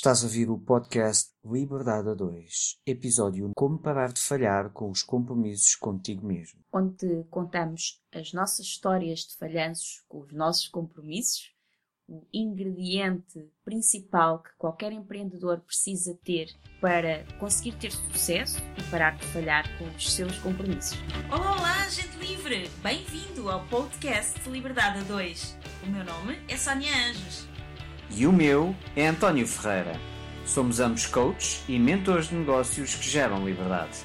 Estás a ouvir o podcast Liberdade a 2, episódio Como parar de falhar com os compromissos contigo mesmo. Onde contamos as nossas histórias de falhanços com os nossos compromissos, o ingrediente principal que qualquer empreendedor precisa ter para conseguir ter sucesso e parar de falhar com os seus compromissos. Olá, olá, gente livre! Bem-vindo ao podcast Liberdade a 2. O meu nome é Sónia Anjos. E o meu é António Ferreira. Somos ambos coaches e mentores de negócios que geram liberdade.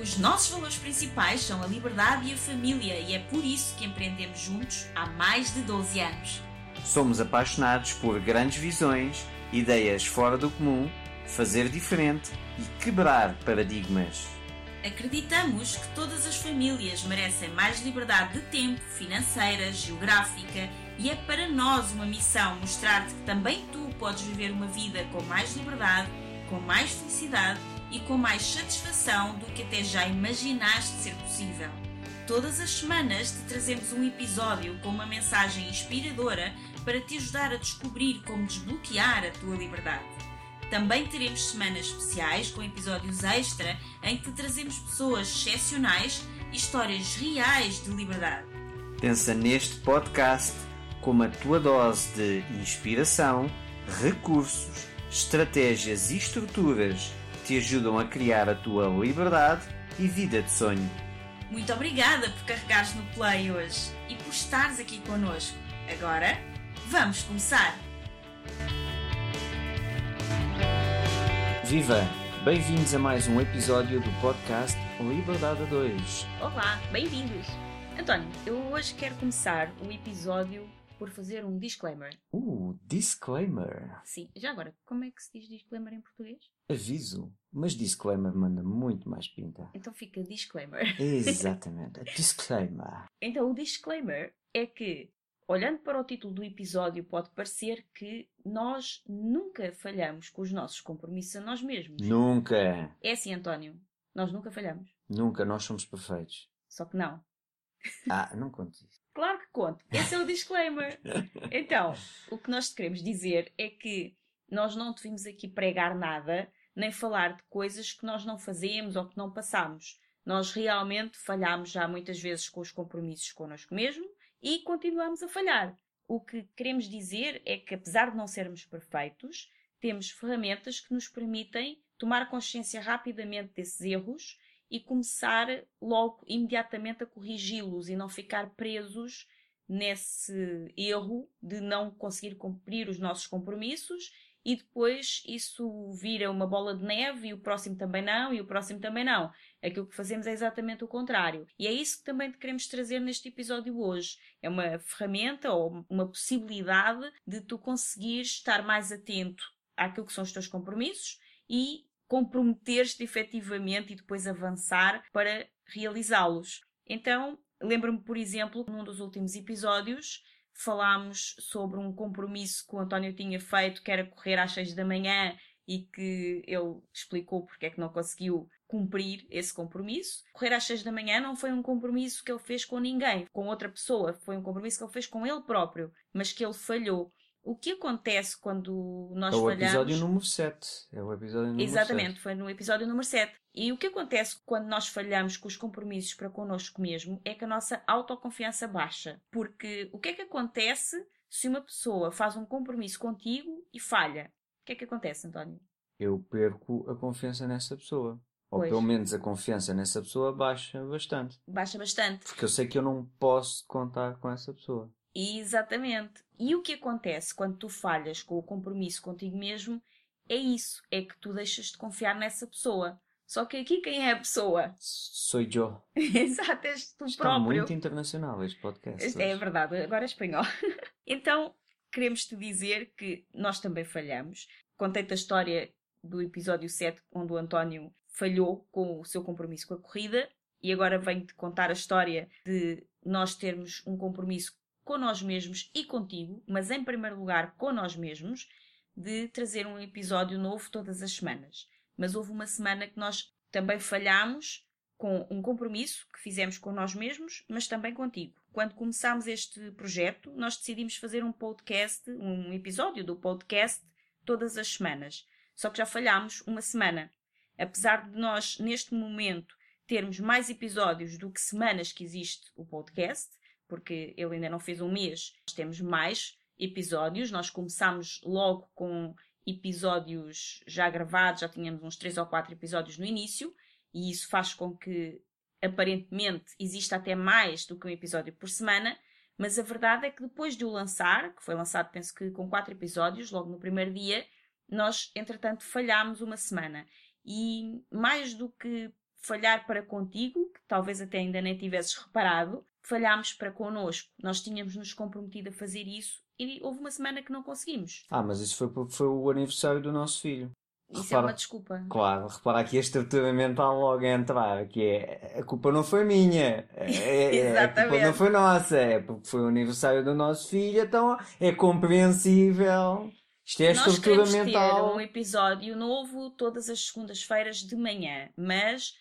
Os nossos valores principais são a liberdade e a família, e é por isso que empreendemos juntos há mais de 12 anos. Somos apaixonados por grandes visões, ideias fora do comum, fazer diferente e quebrar paradigmas. Acreditamos que todas as famílias merecem mais liberdade de tempo, financeira, geográfica e é para nós uma missão mostrar-te que também tu podes viver uma vida com mais liberdade, com mais felicidade e com mais satisfação do que até já imaginaste ser possível. Todas as semanas te trazemos um episódio com uma mensagem inspiradora para te ajudar a descobrir como desbloquear a tua liberdade. Também teremos semanas especiais com episódios extra em que te trazemos pessoas excepcionais e histórias reais de liberdade. Pensa neste podcast como a tua dose de inspiração, recursos, estratégias e estruturas que te ajudam a criar a tua liberdade e vida de sonho. Muito obrigada por carregares no play hoje e por estares aqui connosco. Agora, vamos começar! Viva! Bem-vindos a mais um episódio do podcast Liberdade a 2. Olá, bem-vindos! António, eu hoje quero começar o episódio por fazer um disclaimer. Uh, disclaimer. Sim, já agora, como é que se diz disclaimer em português? Aviso. Mas disclaimer manda muito mais pinta. Então fica disclaimer. Exatamente. disclaimer. Então o disclaimer é que, olhando para o título do episódio, pode parecer que nós nunca falhamos com os nossos compromissos a nós mesmos. Nunca. É assim, António. Nós nunca falhamos. Nunca. Nós somos perfeitos. Só que não. Ah, não conto isso. Claro que conto. Esse é o disclaimer. Então, o que nós te queremos dizer é que nós não te vimos aqui pregar nada, nem falar de coisas que nós não fazemos ou que não passamos. Nós realmente falhamos já muitas vezes com os compromissos connosco mesmo e continuamos a falhar. O que queremos dizer é que, apesar de não sermos perfeitos, temos ferramentas que nos permitem tomar consciência rapidamente desses erros e começar logo imediatamente a corrigi-los e não ficar presos nesse erro de não conseguir cumprir os nossos compromissos e depois isso vira uma bola de neve e o próximo também não e o próximo também não. Aquilo que fazemos é exatamente o contrário. E é isso que também queremos trazer neste episódio hoje. É uma ferramenta ou uma possibilidade de tu conseguires estar mais atento àquilo que são os teus compromissos e comprometer-te efetivamente e depois avançar para realizá-los. Então, lembro-me, por exemplo, num dos últimos episódios, falámos sobre um compromisso que o António tinha feito, que era correr às 6 da manhã e que ele explicou porque é que não conseguiu cumprir esse compromisso. Correr às 6 da manhã não foi um compromisso que ele fez com ninguém, com outra pessoa, foi um compromisso que ele fez com ele próprio, mas que ele falhou. O que acontece quando nós É o falhamos? episódio número 7. É o episódio número Exatamente, 7. foi no episódio número 7. E o que acontece quando nós falhamos com os compromissos para connosco mesmo é que a nossa autoconfiança baixa. Porque o que é que acontece se uma pessoa faz um compromisso contigo e falha? O que é que acontece, António? Eu perco a confiança nessa pessoa. Ou Pois. pelo menos a confiança nessa pessoa baixa bastante. Baixa bastante. Porque eu sei que eu não posso contar com essa pessoa. Exatamente. E o que acontece quando tu falhas com o compromisso contigo mesmo é isso, é que tu deixas de confiar nessa pessoa. Só que aqui quem é a pessoa? Sou eu. Exato, és tu Está próprio. muito internacional este podcast. É verdade, agora é espanhol. então, queremos te dizer que nós também falhamos. Contei-te a história do episódio 7, onde o António falhou com o seu compromisso com a corrida, e agora venho-te contar a história de nós termos um compromisso com nós mesmos e contigo, mas em primeiro lugar com nós mesmos, de trazer um episódio novo todas as semanas. Mas houve uma semana que nós também falhámos com um compromisso que fizemos com nós mesmos, mas também contigo. Quando começámos este projeto, nós decidimos fazer um podcast, um episódio do podcast todas as semanas. Só que já falhámos uma semana. Apesar de nós, neste momento, termos mais episódios do que semanas que existe o podcast, porque ele ainda não fez um mês, nós temos mais episódios. Nós começámos logo com episódios já gravados, já tínhamos uns 3 ou 4 episódios no início, e isso faz com que aparentemente exista até mais do que um episódio por semana, mas a verdade é que depois de o lançar, que foi lançado penso que com 4 episódios, logo no primeiro dia, nós entretanto falhámos uma semana. E mais do que falhar para contigo, que talvez até ainda nem tivesses reparado, falhámos para connosco. Nós tínhamos nos comprometido a fazer isso e houve uma semana que não conseguimos. Ah, mas isso foi porque foi o aniversário do nosso filho. Isso repara, é uma desculpa. Claro, repara aqui a estrutura mental logo a entrar, que é a culpa não foi minha, é, é, a culpa não foi nossa, é porque foi o aniversário do nosso filho, então é compreensível. Isto é a Nós estrutura mental. ter um episódio novo todas as segundas-feiras de manhã, mas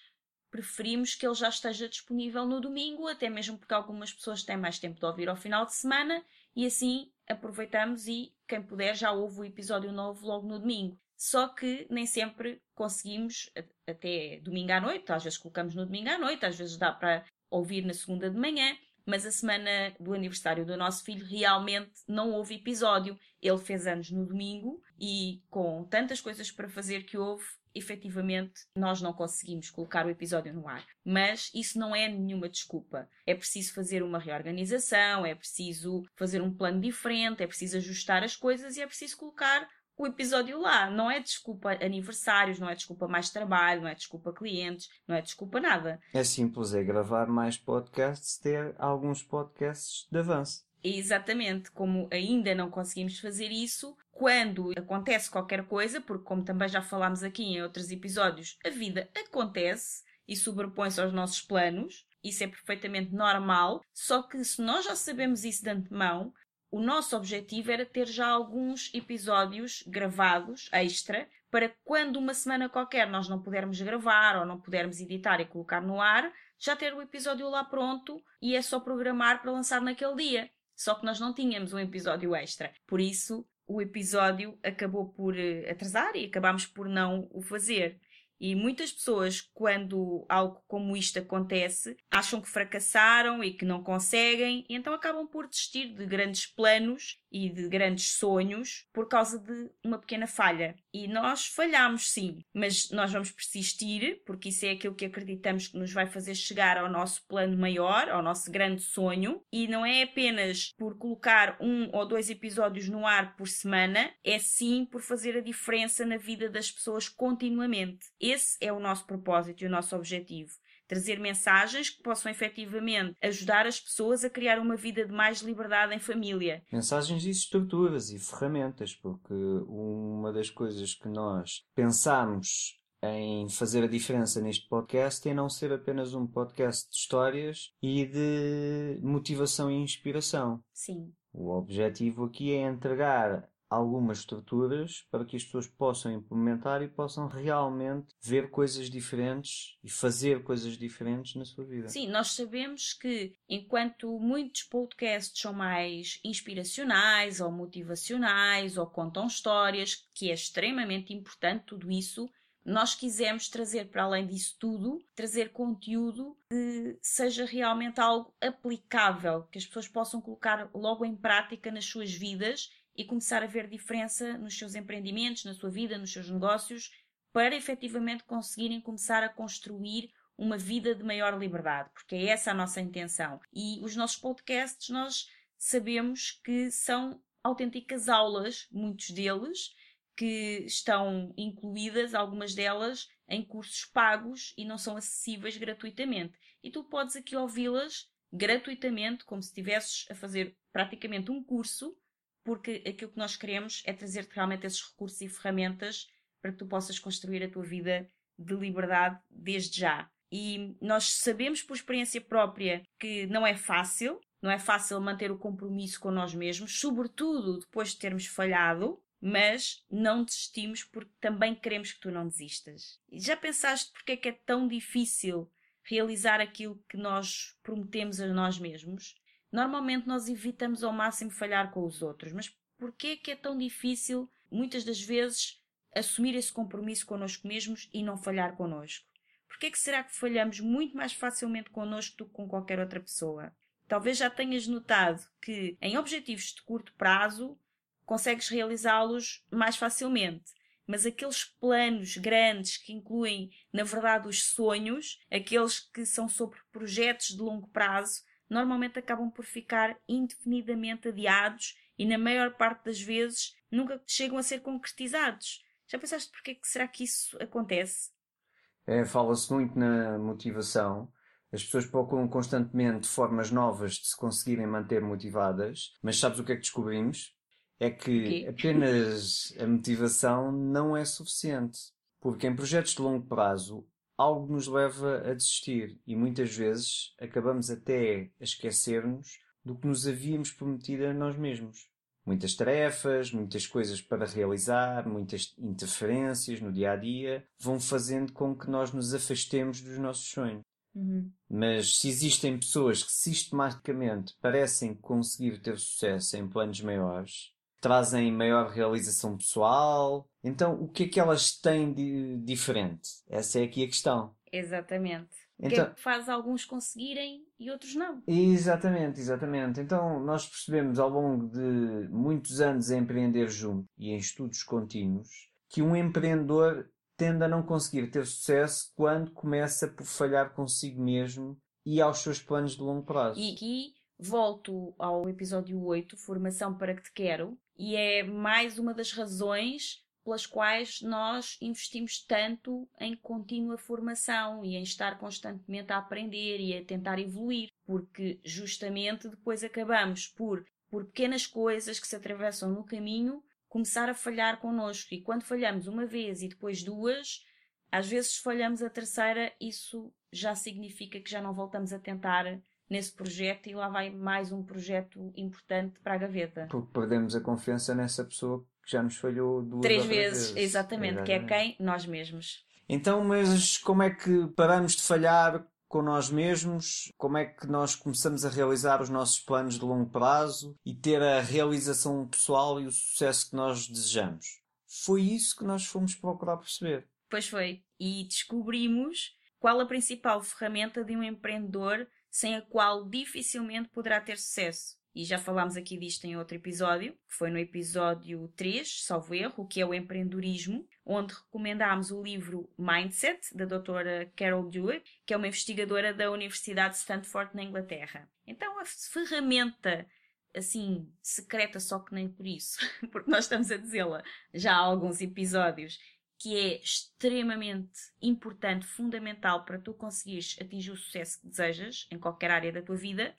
preferimos que ele já esteja disponível no domingo, até mesmo porque algumas pessoas têm mais tempo de ouvir ao final de semana e assim aproveitamos e quem puder já ouve o episódio novo logo no domingo. Só que nem sempre conseguimos até domingo à noite, às vezes colocamos no domingo à noite, às vezes dá para ouvir na segunda de manhã, mas a semana do aniversário do nosso filho realmente não houve episódio. Ele fez anos no domingo e com tantas coisas para fazer que houve, efetivamente nós não conseguimos colocar o episódio no ar. Mas isso não é nenhuma desculpa. É preciso fazer uma reorganização, é preciso fazer um plano diferente, é preciso ajustar as coisas e é preciso colocar o episódio lá. Não é desculpa aniversários, não é desculpa mais trabalho, não é desculpa clientes, não é desculpa nada. É simples, é gravar mais podcasts, ter alguns podcasts de avanço. Exatamente, como ainda não conseguimos fazer isso, quando acontece qualquer coisa, porque como também já falámos aqui em outros episódios, a vida acontece e sobrepõe-se aos nossos planos, isso é perfeitamente normal, só que se nós já sabemos isso de antemão, o nosso objetivo era ter já alguns episódios gravados extra para quando uma semana qualquer nós não pudermos gravar ou não pudermos editar e colocar no ar, já ter o episódio lá pronto e é só programar para lançar naquele dia. Só que nós não tínhamos um episódio extra. Por isso, o episódio acabou por eh, atrasar e acabámos por não o fazer. E muitas pessoas, quando algo como isto acontece, acham que fracassaram e que não conseguem, e então acabam por desistir de grandes planos e de grandes sonhos por causa de uma pequena falha. E nós falhamos sim, mas nós vamos persistir, porque isso é aquilo que acreditamos que nos vai fazer chegar ao nosso plano maior, ao nosso grande sonho, e não é apenas por colocar um ou dois episódios no ar por semana, é sim por fazer a diferença na vida das pessoas continuamente. Esse é o nosso propósito e o nosso objetivo trazer mensagens que possam efetivamente ajudar as pessoas a criar uma vida de mais liberdade em família. Mensagens e estruturas e ferramentas, porque uma das coisas que nós pensamos em fazer a diferença neste podcast é não ser apenas um podcast de histórias e de motivação e inspiração. Sim. O objetivo aqui é entregar algumas estruturas para que as pessoas possam implementar e possam realmente ver coisas diferentes e fazer coisas diferentes na sua vida. Sim, nós sabemos que enquanto muitos podcasts são mais inspiracionais ou motivacionais ou contam histórias, que é extremamente importante tudo isso, nós quisemos trazer para além disso tudo, trazer conteúdo que seja realmente algo aplicável, que as pessoas possam colocar logo em prática nas suas vidas e começar a ver diferença nos seus empreendimentos, na sua vida, nos seus negócios, para efetivamente conseguirem começar a construir uma vida de maior liberdade, porque é essa a nossa intenção. E os nossos podcasts, nós sabemos que são autênticas aulas, muitos deles, que estão incluídas, algumas delas, em cursos pagos e não são acessíveis gratuitamente. E tu podes aqui ouvi-las gratuitamente, como se estivesses a fazer praticamente um curso porque aquilo que nós queremos é trazer-te realmente esses recursos e ferramentas para que tu possas construir a tua vida de liberdade desde já. E nós sabemos por experiência própria que não é fácil, não é fácil manter o compromisso com nós mesmos, sobretudo depois de termos falhado, mas não desistimos porque também queremos que tu não desistas. E já pensaste porque é que é tão difícil realizar aquilo que nós prometemos a nós mesmos? Normalmente nós evitamos ao máximo falhar com os outros, mas porquê que é tão difícil muitas das vezes assumir esse compromisso connosco mesmos e não falhar connosco. Porquê que será que falhamos muito mais facilmente connosco do que com qualquer outra pessoa? Talvez já tenhas notado que em objetivos de curto prazo consegues realizá-los mais facilmente. Mas aqueles planos grandes que incluem, na verdade, os sonhos, aqueles que são sobre projetos de longo prazo, normalmente acabam por ficar indefinidamente adiados e, na maior parte das vezes, nunca chegam a ser concretizados. Já pensaste porque é que será que isso acontece? É, Fala-se muito na motivação. As pessoas procuram constantemente formas novas de se conseguirem manter motivadas, mas sabes o que é que descobrimos? É que apenas a motivação não é suficiente. Porque em projetos de longo prazo, algo nos leva a desistir e muitas vezes acabamos até a esquecer-nos do que nos havíamos prometido a nós mesmos. Muitas tarefas, muitas coisas para realizar, muitas interferências no dia a dia vão fazendo com que nós nos afastemos dos nossos sonhos. Uhum. Mas se existem pessoas que sistematicamente parecem conseguir ter sucesso em planos maiores, trazem maior realização pessoal. Então, o que é que elas têm de diferente? Essa é aqui a questão. Exatamente. O Então- que é que faz alguns conseguirem e outros não? Exatamente, exatamente. Então, nós percebemos ao longo de muitos anos a empreender junto e em estudos contínuos que um empreendedor tende a não conseguir ter sucesso quando começa por falhar consigo mesmo e aos seus planos de longo prazo. E aqui volto ao episódio 8, Formação para que te quero, e é mais uma das razões pelas quais nós investimos tanto em contínua formação e em estar constantemente a aprender e a tentar evoluir, porque justamente depois acabamos por, por pequenas coisas que se atravessam no caminho, começar a falhar connosco. E quando falhamos uma vez e depois duas, às vezes falhamos a terceira, isso já significa que já não voltamos a tentar nesse projeto e lá vai mais um projeto importante para a gaveta. Porque perdemos a confiança nessa pessoa que já nos falhou duas Três três vezes, exatamente, que é quem? Nós mesmos. Então, mas como é que paramos de falhar com nós mesmos? Como é que nós começamos a realizar os nossos planos de longo prazo e ter a realização pessoal e o sucesso que nós desejamos? Foi isso que nós fomos procurar perceber. Pois foi. E descobrimos qual a principal ferramenta de um empreendedor sem a qual dificilmente poderá ter sucesso. E já falámos aqui disto em outro episódio, que foi no episódio 3, salvo erro, o que é o empreendedorismo, onde recomendámos o livro Mindset, da doutora Carol Dweck, que é uma investigadora da Universidade de Stanford, na Inglaterra. Então, a ferramenta assim, secreta, só que nem por isso, porque nós estamos a dizê-la já há alguns episódios, que é extremamente importante, fundamental para tu conseguires atingir o sucesso que desejas em qualquer área da tua vida,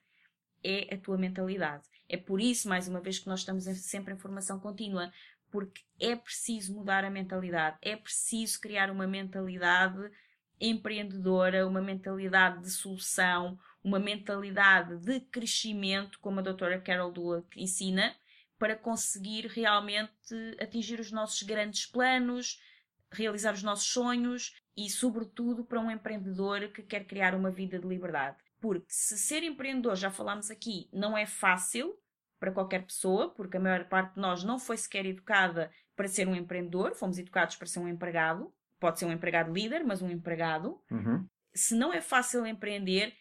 é a tua mentalidade. É por isso, mais uma vez, que nós estamos sempre em formação contínua, porque é preciso mudar a mentalidade, é preciso criar uma mentalidade empreendedora, uma mentalidade de solução, uma mentalidade de crescimento, como a doutora Carol Dweck ensina, para conseguir realmente atingir os nossos grandes planos, realizar os nossos sonhos e, sobretudo, para um empreendedor que quer criar uma vida de liberdade. Porque se ser empreendedor, já falámos aqui, não é fácil para qualquer pessoa, porque a maior parte de nós não foi sequer educada para ser um empreendedor, fomos educados para ser um empregado. Pode ser um empregado líder, mas um empregado. Uhum. Se não é fácil empreender,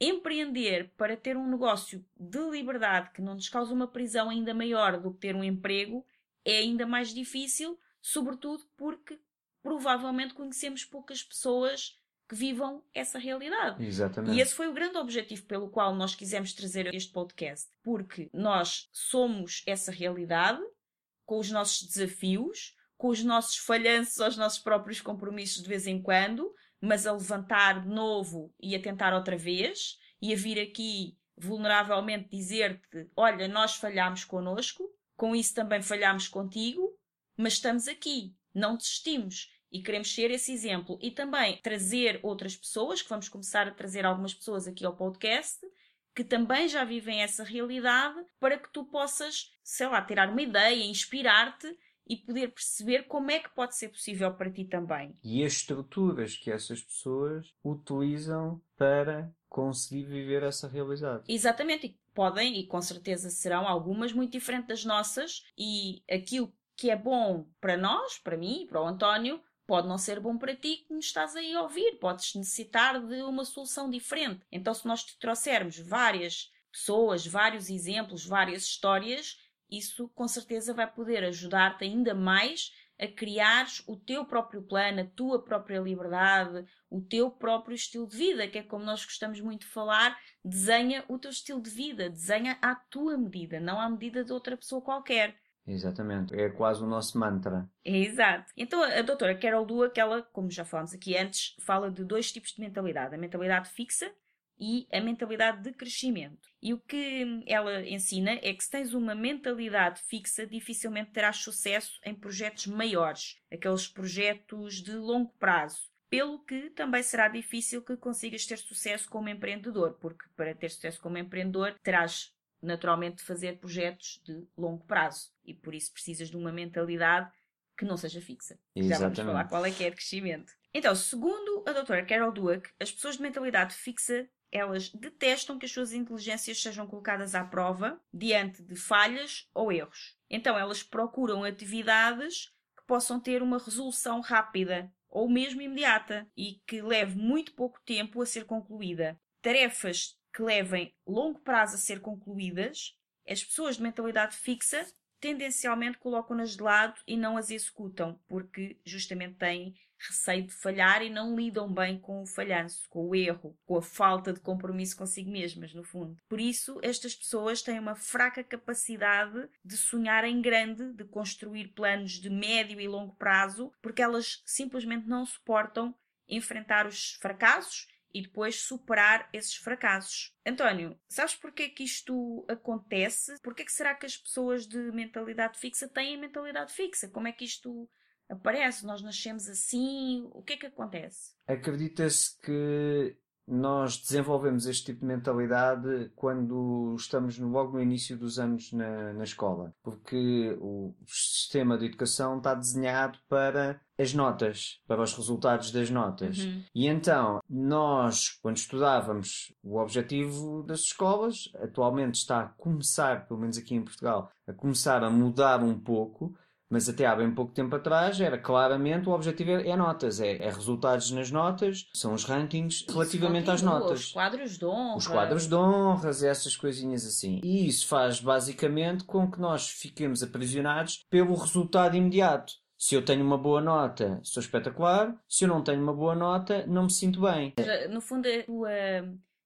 empreender para ter um negócio de liberdade que não nos causa uma prisão ainda maior do que ter um emprego é ainda mais difícil, sobretudo porque provavelmente conhecemos poucas pessoas que vivam essa realidade. Exatamente. E esse foi o grande objetivo pelo qual nós quisemos trazer este podcast, porque nós somos essa realidade com os nossos desafios, com os nossos falhanços aos nossos próprios compromissos de vez em quando, mas a levantar de novo e a tentar outra vez e a vir aqui vulneravelmente dizer-te: Olha, nós falhámos connosco, com isso também falhámos contigo, mas estamos aqui, não desistimos e queremos ser esse exemplo e também trazer outras pessoas, que vamos começar a trazer algumas pessoas aqui ao podcast, que também já vivem essa realidade, para que tu possas, sei lá, tirar uma ideia, inspirar-te e poder perceber como é que pode ser possível para ti também. E as estruturas que essas pessoas utilizam para conseguir viver essa realidade. Exatamente, e podem e com certeza serão algumas muito diferentes das nossas e aquilo que é bom para nós, para mim, para o António, pode não ser bom para ti que me estás aí a ouvir. Podes necessitar de uma solução diferente. Então, se nós te trouxermos várias pessoas, vários exemplos, várias histórias, isso com certeza vai poder ajudar-te ainda mais a criares o teu próprio plano, a tua própria liberdade, o teu próprio estilo de vida, que é como nós gostamos muito de falar, desenha o teu estilo de vida, desenha à tua medida, não à medida de outra pessoa qualquer. Exatamente, é quase o nosso mantra. Exato. Então a doutora Carol Dweck, ela, como já falámos aqui antes, fala de dois tipos de mentalidade: a mentalidade fixa e a mentalidade de crescimento. E o que ela ensina é que se tens uma mentalidade fixa, dificilmente terás sucesso em projetos maiores, aqueles projetos de longo prazo. Pelo que também será difícil que consigas ter sucesso como empreendedor, porque para ter sucesso como empreendedor terás naturalmente de fazer projetos de longo prazo e por isso precisas de uma mentalidade que não seja fixa. Exatamente. Já vamos falar qual é que é de crescimento. Então, segundo a doutora Carol Dweck, as pessoas de mentalidade fixa elas detestam que as suas inteligências sejam colocadas à prova diante de falhas ou erros. Então elas procuram atividades que possam ter uma resolução rápida ou mesmo imediata e que leve muito pouco tempo a ser concluída. Tarefas que levem longo prazo a ser concluídas, as pessoas de mentalidade fixa tendencialmente colocam-nas de lado e não as executam, porque justamente têm receio de falhar e não lidam bem com o falhanço, com o erro, com a falta de compromisso consigo mesmas, no fundo. Por isso, estas pessoas têm uma fraca capacidade de sonhar em grande, de construir planos de médio e longo prazo, porque elas simplesmente não suportam enfrentar os fracassos e depois superar esses fracassos. António, sabes porquê que isto acontece? Porquê que será que as pessoas de mentalidade fixa têm mentalidade fixa? Como é que isto aparece? Nós nascemos assim? O que é que acontece? Acredita-se que nós desenvolvemos este tipo de mentalidade quando estamos logo no início dos anos na, na escola, porque o sistema de educação está desenhado para as notas, para os resultados das notas. Uhum. E então, nós, quando estudávamos, o objetivo das escolas atualmente está a começar, pelo menos aqui em Portugal, a começar a mudar um pouco mas até há bem pouco tempo atrás era claramente o objetivo é, é notas, é, é, resultados nas notas, são os rankings relativamente às notas. Os quadros de honra. Os quadros de honras, essas coisinhas assim. E isso faz basicamente com que nós fiquemos aprisionados pelo resultado imediato. Se eu tenho uma boa nota, sou espetacular. Se eu não tenho uma boa nota, não me sinto bem. No fundo, a tua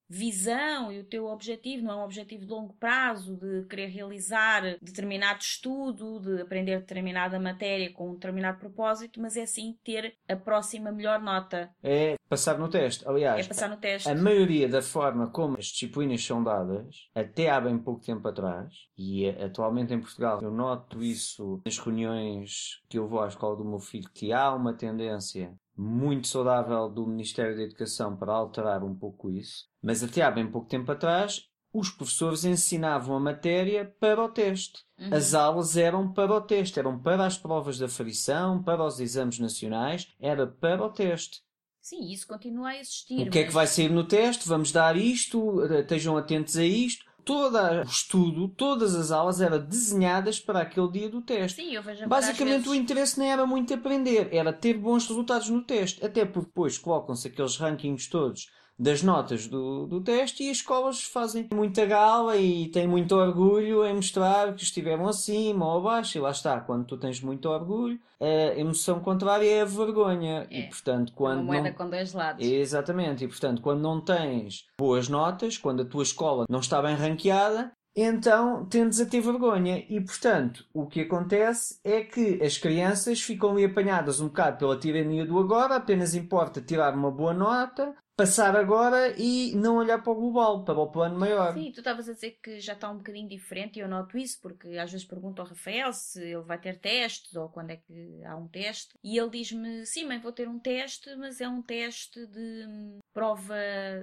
visão e o teu objetivo não é um objetivo de longo prazo, de querer realizar determinado estudo, de aprender determinada matéria com um determinado propósito, mas é sim ter a próxima melhor nota. É passar no teste. Aliás, é passar no teste. a maioria da forma como as disciplinas são dadas, até há bem pouco tempo atrás, e atualmente em Portugal eu noto isso nas reuniões que eu vou à escola do meu filho, que há uma tendência muito saudável do Ministério da Educação para alterar um pouco isso, mas até há bem pouco tempo atrás os professores ensinavam a matéria para o teste. Uhum. As aulas eram para o teste, eram para as provas da frição, para os exames nacionais, era para o teste. Sim, isso continua a existir. O que mas... é que vai sair no teste? Vamos dar isto, estejam atentos a isto todo o estudo, todas as aulas eram desenhadas para aquele dia do teste. Sim, eu vejo Basicamente vezes... o interesse nem era muito aprender, era ter bons resultados no teste. Até porque depois colocam-se aqueles rankings todos das notas do, do teste e as escolas fazem muita gala e têm muito orgulho em mostrar que estiveram acima ou abaixo. E lá está, quando tu tens muito orgulho, a emoção contrária é a vergonha. É. E portanto, quando. Uma moeda não... com dois lados. Exatamente. E portanto, quando não tens boas notas, quando a tua escola não está bem ranqueada, então tendes a ter vergonha. E, portanto, o que acontece é que as crianças ficam ali apanhadas um bocado pela tirania do agora, apenas importa tirar uma boa nota, passar agora e não olhar para o global, para o plano maior. Sim, tu estavas a dizer que já está um bocadinho diferente e eu noto isso porque às vezes pergunto ao Rafael se ele vai ter testes ou quando é que há um teste e ele diz-me, sim mãe, vou ter um teste, mas é um teste de hum, prova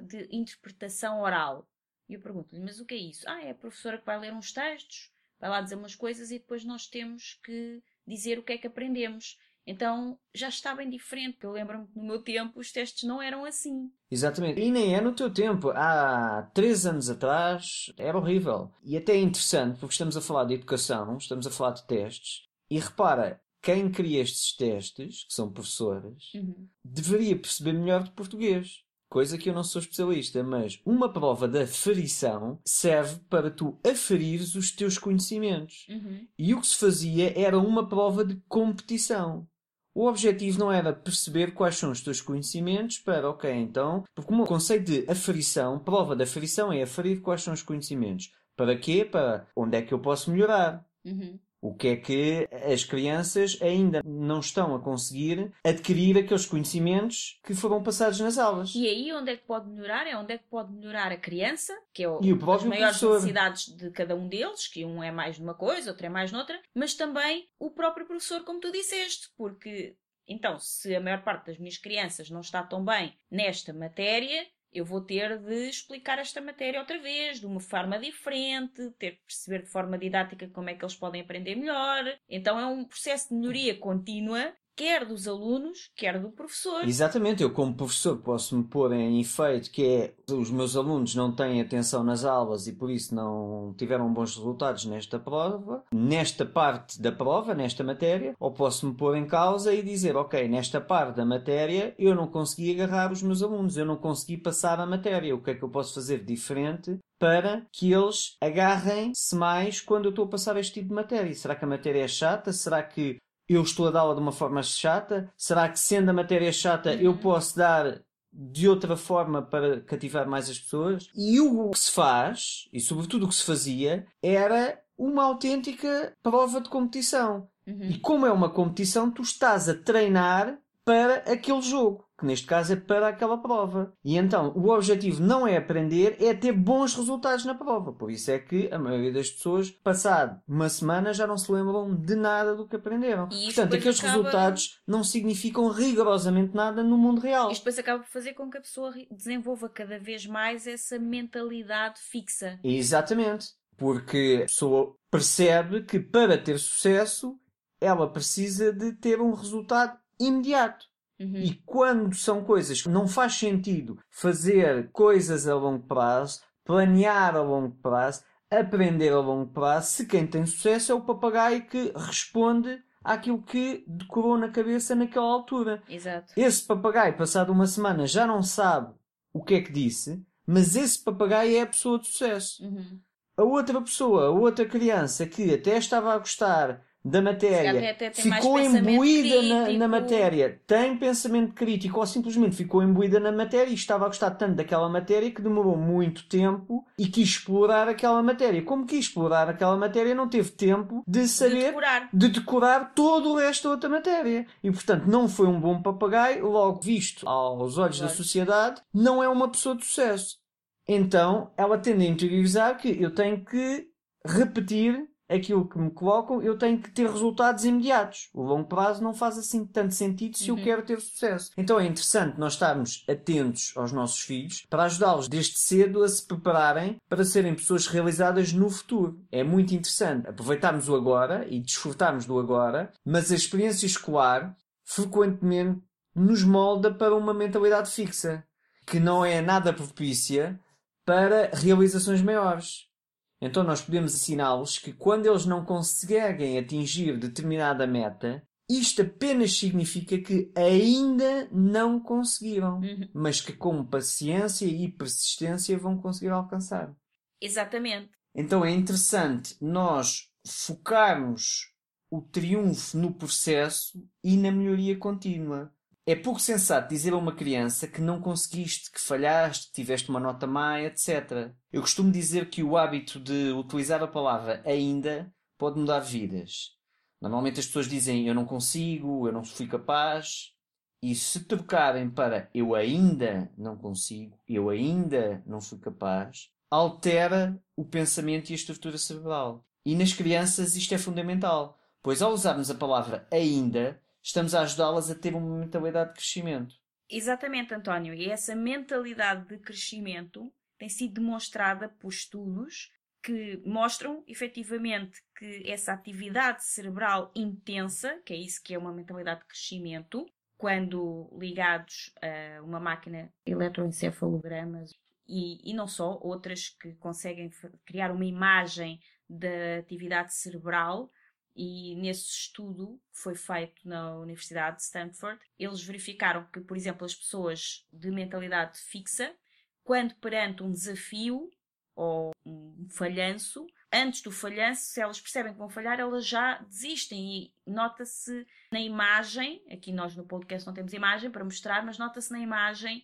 de interpretação oral. E eu pergunto-lhe, mas o que é isso? Ah, é a professora que vai ler uns textos, vai lá dizer umas coisas e depois nós temos que dizer o que é que aprendemos. Então já está bem diferente, porque eu lembro-me que no meu tempo os testes não eram assim. Exatamente. E nem é no teu tempo. Há três anos atrás era horrível. E até é interessante, porque estamos a falar de educação, estamos a falar de testes. E repara, quem cria estes testes, que são professores, Uhum. deveria perceber melhor de português. Coisa que eu não sou especialista, mas uma prova de aferição serve para tu aferires os teus conhecimentos. Uhum. E o que se fazia era uma prova de competição. O objetivo não era perceber quais são os teus conhecimentos para, ok, então, porque o conceito de aferição, prova de aferição é aferir quais são os conhecimentos. Para quê? Para onde é que eu posso melhorar? Uhum. O que é que as crianças ainda não estão a conseguir adquirir aqueles conhecimentos que foram passados nas aulas. E aí onde é que pode melhorar? É onde é que pode melhorar a criança, que é o, E o as maiores professor. necessidades de cada um deles, que um é mais numa coisa, outro é mais noutra, mas também o próprio professor, como tu disseste, porque então, se a maior parte das minhas crianças não está tão bem nesta matéria, eu vou ter de explicar esta matéria outra vez, de uma forma diferente, ter que perceber de forma didática como é que eles podem aprender melhor. Então é um processo de melhoria contínua, quer dos alunos, quer do professor. Exatamente, eu como professor posso me pôr em efeito que é os meus alunos não têm atenção nas aulas e por isso não tiveram bons resultados nesta prova, nesta parte da prova, nesta matéria, ou posso me pôr em causa e dizer, ok, nesta parte da matéria eu não consegui agarrar os meus alunos, eu não consegui passar a matéria, o que é que eu posso fazer diferente para que eles agarrem-se mais quando eu estou a passar este tipo de matéria? Será que a matéria é chata? Será que eu estou a dá-la de uma forma chata? Será que, sendo a matéria chata, eu Uhum. posso dar de outra forma para cativar mais as pessoas? E o que se faz, e sobretudo o que se fazia, era uma autêntica prova de competição. Uhum. E como é uma competição, tu estás a treinar para aquele jogo, que neste caso é para aquela prova. E então o objetivo não é aprender, é ter bons resultados na prova. Por isso é que a maioria das pessoas, passado uma semana, já não se lembram de nada do que aprenderam. E Portanto, aqueles acaba- resultados não significam rigorosamente nada no mundo real. Isto depois acaba por fazer com que a pessoa desenvolva cada vez mais essa mentalidade fixa. Exatamente. Porque a pessoa percebe que para ter sucesso, ela precisa de ter um resultado imediato. Uhum. E quando são coisas que não faz sentido fazer coisas a longo prazo, planear a longo prazo, aprender a longo prazo, se quem tem sucesso é o papagaio que responde àquilo que decorou na cabeça naquela altura. Exato. Esse papagaio, passado uma semana, já não sabe o que é que disse, mas esse papagaio é a pessoa de sucesso. Uhum. A outra pessoa, a outra criança que até estava a gostar da matéria, ficou imbuída na, na matéria, tem pensamento crítico ou simplesmente ficou imbuída na matéria e estava a gostar tanto daquela matéria que demorou muito tempo e quis explorar aquela matéria. Como quis explorar aquela matéria, não teve tempo de De saber decorar. de decorar todo o resto da outra matéria. E, portanto, não foi um bom papagaio, logo visto aos olhos da sociedade, não é uma pessoa de sucesso. Então, ela tende a interiorizar que eu tenho que repetir aquilo que me colocam, eu tenho que ter resultados imediatos. O longo prazo não faz assim tanto sentido se eu Uhum. quero ter sucesso. Então é interessante nós estarmos atentos aos nossos filhos para ajudá-los desde cedo a se prepararem para serem pessoas realizadas no futuro. É muito interessante aproveitarmos o agora e desfrutarmos do agora, mas a experiência escolar frequentemente nos molda para uma mentalidade fixa, que não é nada propícia para realizações maiores. Então nós podemos ensiná-los que quando eles não conseguem atingir determinada meta, isto apenas significa que ainda não conseguiram, Uhum. mas que com paciência e persistência vão conseguir alcançar. Exatamente. Então é interessante nós focarmos o triunfo no processo e na melhoria contínua. É pouco sensato dizer a uma criança que não conseguiste, que falhaste, que tiveste uma nota má, etc. Eu costumo dizer que o hábito de utilizar a palavra ainda pode mudar vidas. Normalmente as pessoas dizem eu não consigo, eu não fui capaz. E se trocarem para eu ainda não consigo, eu ainda não fui capaz, altera o pensamento e a estrutura cerebral. E nas crianças isto é fundamental, pois ao usarmos a palavra ainda, estamos a ajudá-las a ter uma mentalidade de crescimento. Exatamente, António. E essa mentalidade de crescimento tem sido demonstrada por estudos que mostram efetivamente que essa atividade cerebral intensa, que é isso que é uma mentalidade de crescimento, quando ligados a uma máquina eletroencefalogramas e, e não só, outras que conseguem criar uma imagem da atividade cerebral E nesse estudo que foi feito na Universidade de Stanford, eles verificaram que, por exemplo, as pessoas de mentalidade fixa, quando perante um desafio ou um falhanço, antes do falhanço, se elas percebem que vão falhar, elas já desistem. E nota-se na imagem, aqui nós no podcast não temos imagem para mostrar, mas nota-se na imagem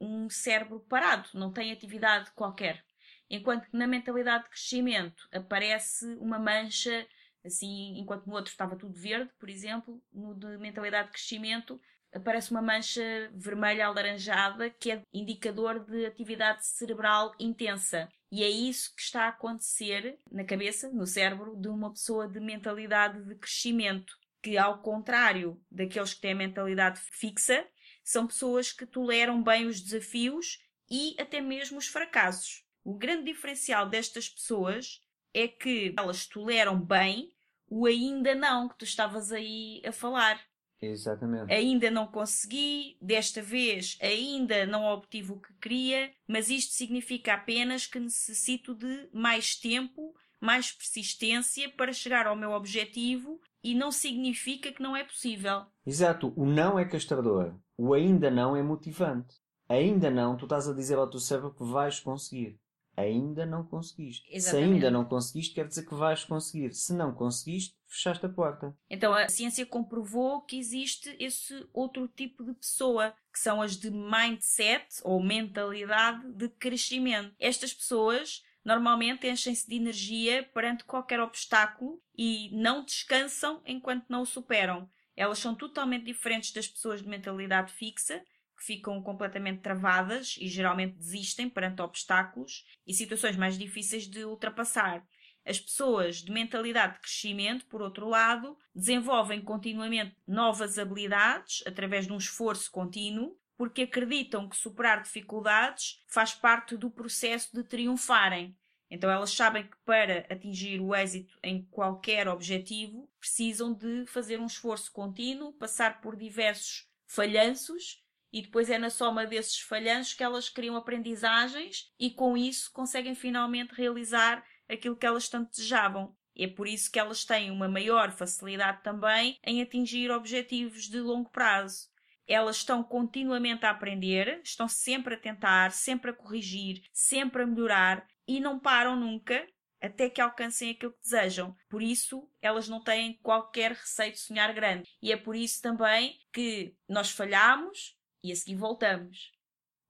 um cérebro parado, não tem atividade qualquer. Enquanto que na mentalidade de crescimento aparece uma mancha, assim, enquanto no outro estava tudo verde, por exemplo, no de mentalidade de crescimento aparece uma mancha vermelha alaranjada que é indicador de atividade cerebral intensa. E é isso que está a acontecer na cabeça, no cérebro, de uma pessoa de mentalidade de crescimento, que, ao contrário daqueles que têm a mentalidade fixa, são pessoas que toleram bem os desafios e até mesmo os fracassos. O grande diferencial destas pessoas é que elas toleram bem o ainda não que tu estavas aí a falar. Exatamente. Ainda não consegui, desta vez ainda não obtive o que queria, mas isto significa apenas que necessito de mais tempo, mais persistência para chegar ao meu objetivo e não significa que não é possível. Exato, o não é castrador, o ainda não é motivante. Ainda não, tu estás a dizer ao teu cérebro que vais conseguir ainda não conseguiste. Exatamente. Se ainda não conseguiste, quer dizer que vais conseguir. Se não conseguiste, fechaste a porta. Então a ciência comprovou que existe esse outro tipo de pessoa, que são as de mindset ou mentalidade de crescimento. Estas pessoas normalmente enchem-se de energia perante qualquer obstáculo e não descansam enquanto não o superam. Elas são totalmente diferentes das pessoas de mentalidade fixa, que ficam completamente travadas e geralmente desistem perante obstáculos e situações mais difíceis de ultrapassar. As pessoas de mentalidade de crescimento, por outro lado, desenvolvem continuamente novas habilidades através de um esforço contínuo, porque acreditam que superar dificuldades faz parte do processo de triunfarem. Então elas sabem que para atingir o êxito em qualquer objetivo precisam de fazer um esforço contínuo, passar por diversos falhanços e depois é na soma desses falhanços que elas criam aprendizagens e com isso conseguem finalmente realizar aquilo que elas tanto desejavam. É por isso que elas têm uma maior facilidade também em atingir objetivos de longo prazo. Elas estão continuamente a aprender, estão sempre a tentar, sempre a corrigir, sempre a melhorar e não param nunca até que alcancem aquilo que desejam. Por isso, elas não têm qualquer receio de sonhar grande. E é por isso também que nós falhamos, e a seguir voltamos.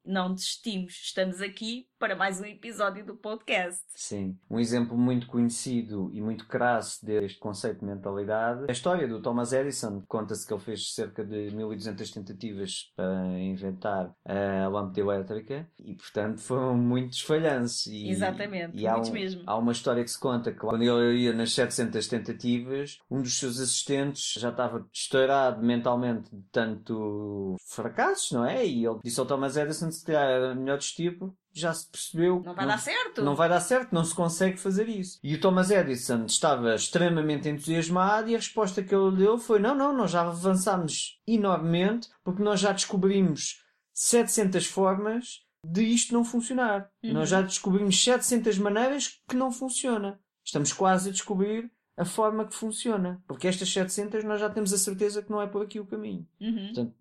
Não desistimos, estamos aqui para mais um episódio do podcast. Sim, um exemplo muito conhecido e muito crasso deste conceito de mentalidade é a história do Thomas Edison. Conta-se que ele fez cerca de 1200 tentativas para inventar a lâmpada elétrica e, portanto, foram muitos falhanços. E, Exatamente, e muitos há um, mesmo. Há uma história que se conta que quando ele ia nas 700 tentativas, um dos seus assistentes já estava estourado mentalmente de tanto fracassos, não é? E ele disse ao Thomas Edison se calhar era melhor tipo já se percebeu. Não vai não, dar certo. Não vai dar certo, não se consegue fazer isso. E o Thomas Edison estava extremamente entusiasmado e a resposta que ele deu foi: não, não, nós já avançámos enormemente porque nós já descobrimos 700 formas de isto não funcionar. Uhum. Nós já descobrimos 700 maneiras que não funciona. Estamos quase a descobrir a forma que funciona. Porque estas 700 nós já temos a certeza que não é por aqui o caminho. Uhum. Portanto,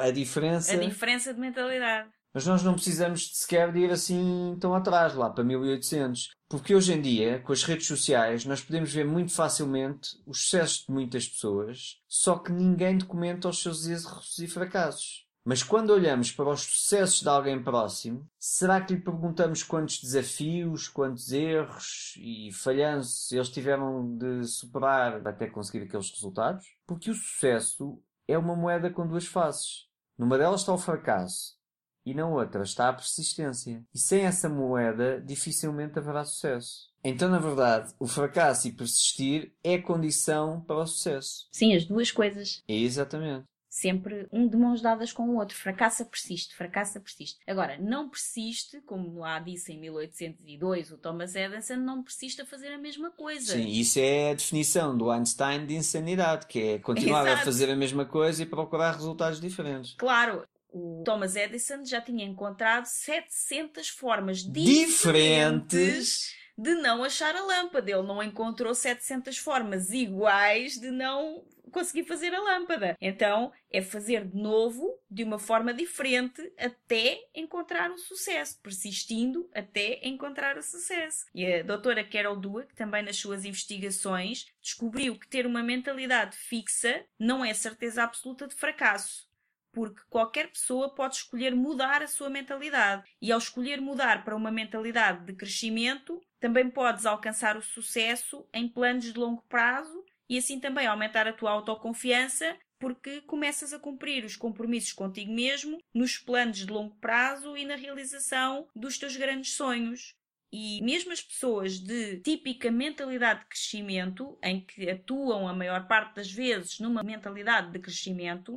a diferença. A diferença de mentalidade. Mas nós não precisamos sequer de ir assim tão atrás, lá para 1800. Porque hoje em dia, com as redes sociais, nós podemos ver muito facilmente os sucessos de muitas pessoas, só que ninguém documenta os seus erros e fracassos. Mas quando olhamos para os sucessos de alguém próximo, será que lhe perguntamos quantos desafios, quantos erros e falhanços eles tiveram de superar até conseguir aqueles resultados? Porque o sucesso é uma moeda com duas faces. Numa delas está o fracasso e na outra está a persistência. E sem essa moeda, dificilmente haverá sucesso. Então, na verdade, o fracasso e persistir é condição para o sucesso. Sim, as duas coisas. É exatamente. Sempre um de mãos dadas com o outro. Fracassa, persiste, fracassa, persiste. Agora, não persiste, como lá disse em 1802 o Thomas Edison, não persiste a fazer a mesma coisa. Sim, isso é a definição do Einstein de insanidade, que é continuar Exato. a fazer a mesma coisa e procurar resultados diferentes. Claro, o Thomas Edison já tinha encontrado 700 formas diferentes, diferentes de não achar a lâmpada. Ele não encontrou 700 formas iguais de não conseguir fazer a lâmpada. Então, é fazer de novo, de uma forma diferente, até encontrar o sucesso, persistindo até encontrar o sucesso. E a doutora Carol Dweck, também nas suas investigações, descobriu que ter uma mentalidade fixa não é certeza absoluta de fracasso porque qualquer pessoa pode escolher mudar a sua mentalidade. E ao escolher mudar para uma mentalidade de crescimento, também podes alcançar o sucesso em planos de longo prazo e assim também aumentar a tua autoconfiança, porque começas a cumprir os compromissos contigo mesmo nos planos de longo prazo e na realização dos teus grandes sonhos. E mesmo as pessoas de típica mentalidade de crescimento, em que atuam a maior parte das vezes numa mentalidade de crescimento,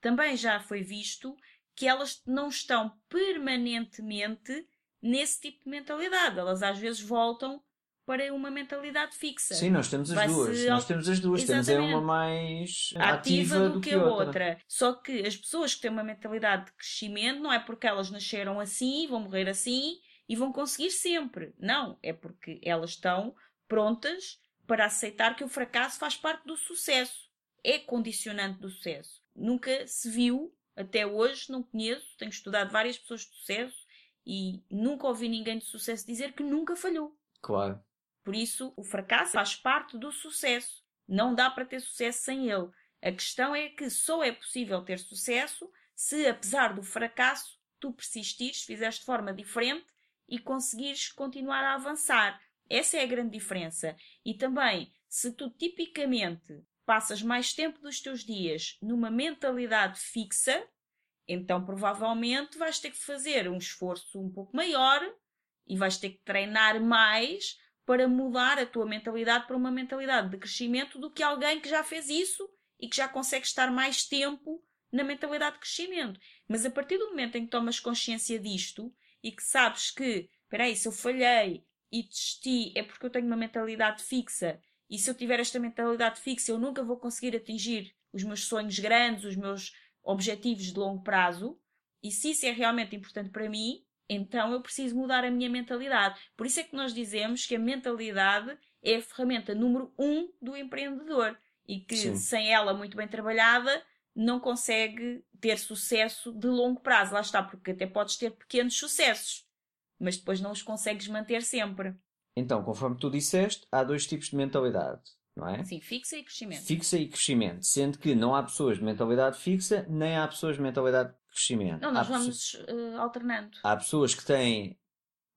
também já foi visto que elas não estão permanentemente nesse tipo de mentalidade. Elas às vezes voltam para uma mentalidade fixa. Sim, nós temos as duas. Nós temos as duas. Exatamente. Temos é uma mais ativa, ativa do, do, que, a outra. outra. Só que as pessoas que têm uma mentalidade de crescimento não é porque elas nasceram assim, vão morrer assim e vão conseguir sempre. Não, é porque elas estão prontas para aceitar que o fracasso faz parte do sucesso. É condicionante do sucesso. Nunca se viu, até hoje, não conheço, tenho estudado várias pessoas de sucesso e nunca ouvi ninguém de sucesso dizer que nunca falhou. Claro. Por isso, o fracasso faz parte do sucesso. Não dá para ter sucesso sem ele. A questão é que só é possível ter sucesso se, apesar do fracasso, tu persistires, fizeres de forma diferente e conseguires continuar a avançar. Essa é a grande diferença. E também, se tu tipicamente passas mais tempo dos teus dias numa mentalidade fixa, então provavelmente vais ter que fazer um esforço um pouco maior e vais ter que treinar mais para mudar a tua mentalidade para uma mentalidade de crescimento do que alguém que já fez isso e que já consegue estar mais tempo na mentalidade de crescimento. Mas a partir do momento em que tomas consciência disto e que sabes que, espera aí, se eu falhei e desisti é porque eu tenho uma mentalidade fixa e se eu tiver esta mentalidade fixa eu nunca vou conseguir atingir os meus sonhos grandes, os meus objetivos de longo prazo, e se isso é realmente importante para mim, então eu preciso mudar a minha mentalidade. Por isso é que nós dizemos que a mentalidade é a ferramenta número um do empreendedor e que Sim. sem ela muito bem trabalhada não consegue ter sucesso de longo prazo. Lá está, porque até podes ter pequenos sucessos, mas depois não os consegues manter sempre. Então, conforme tu disseste, há dois tipos de mentalidade, não é? Sim, fixa e crescimento. Fixa e crescimento, sendo que não há pessoas de mentalidade fixa, nem há pessoas de mentalidade crescimento. Não, nós há vamos uh, alternando. Há pessoas que têm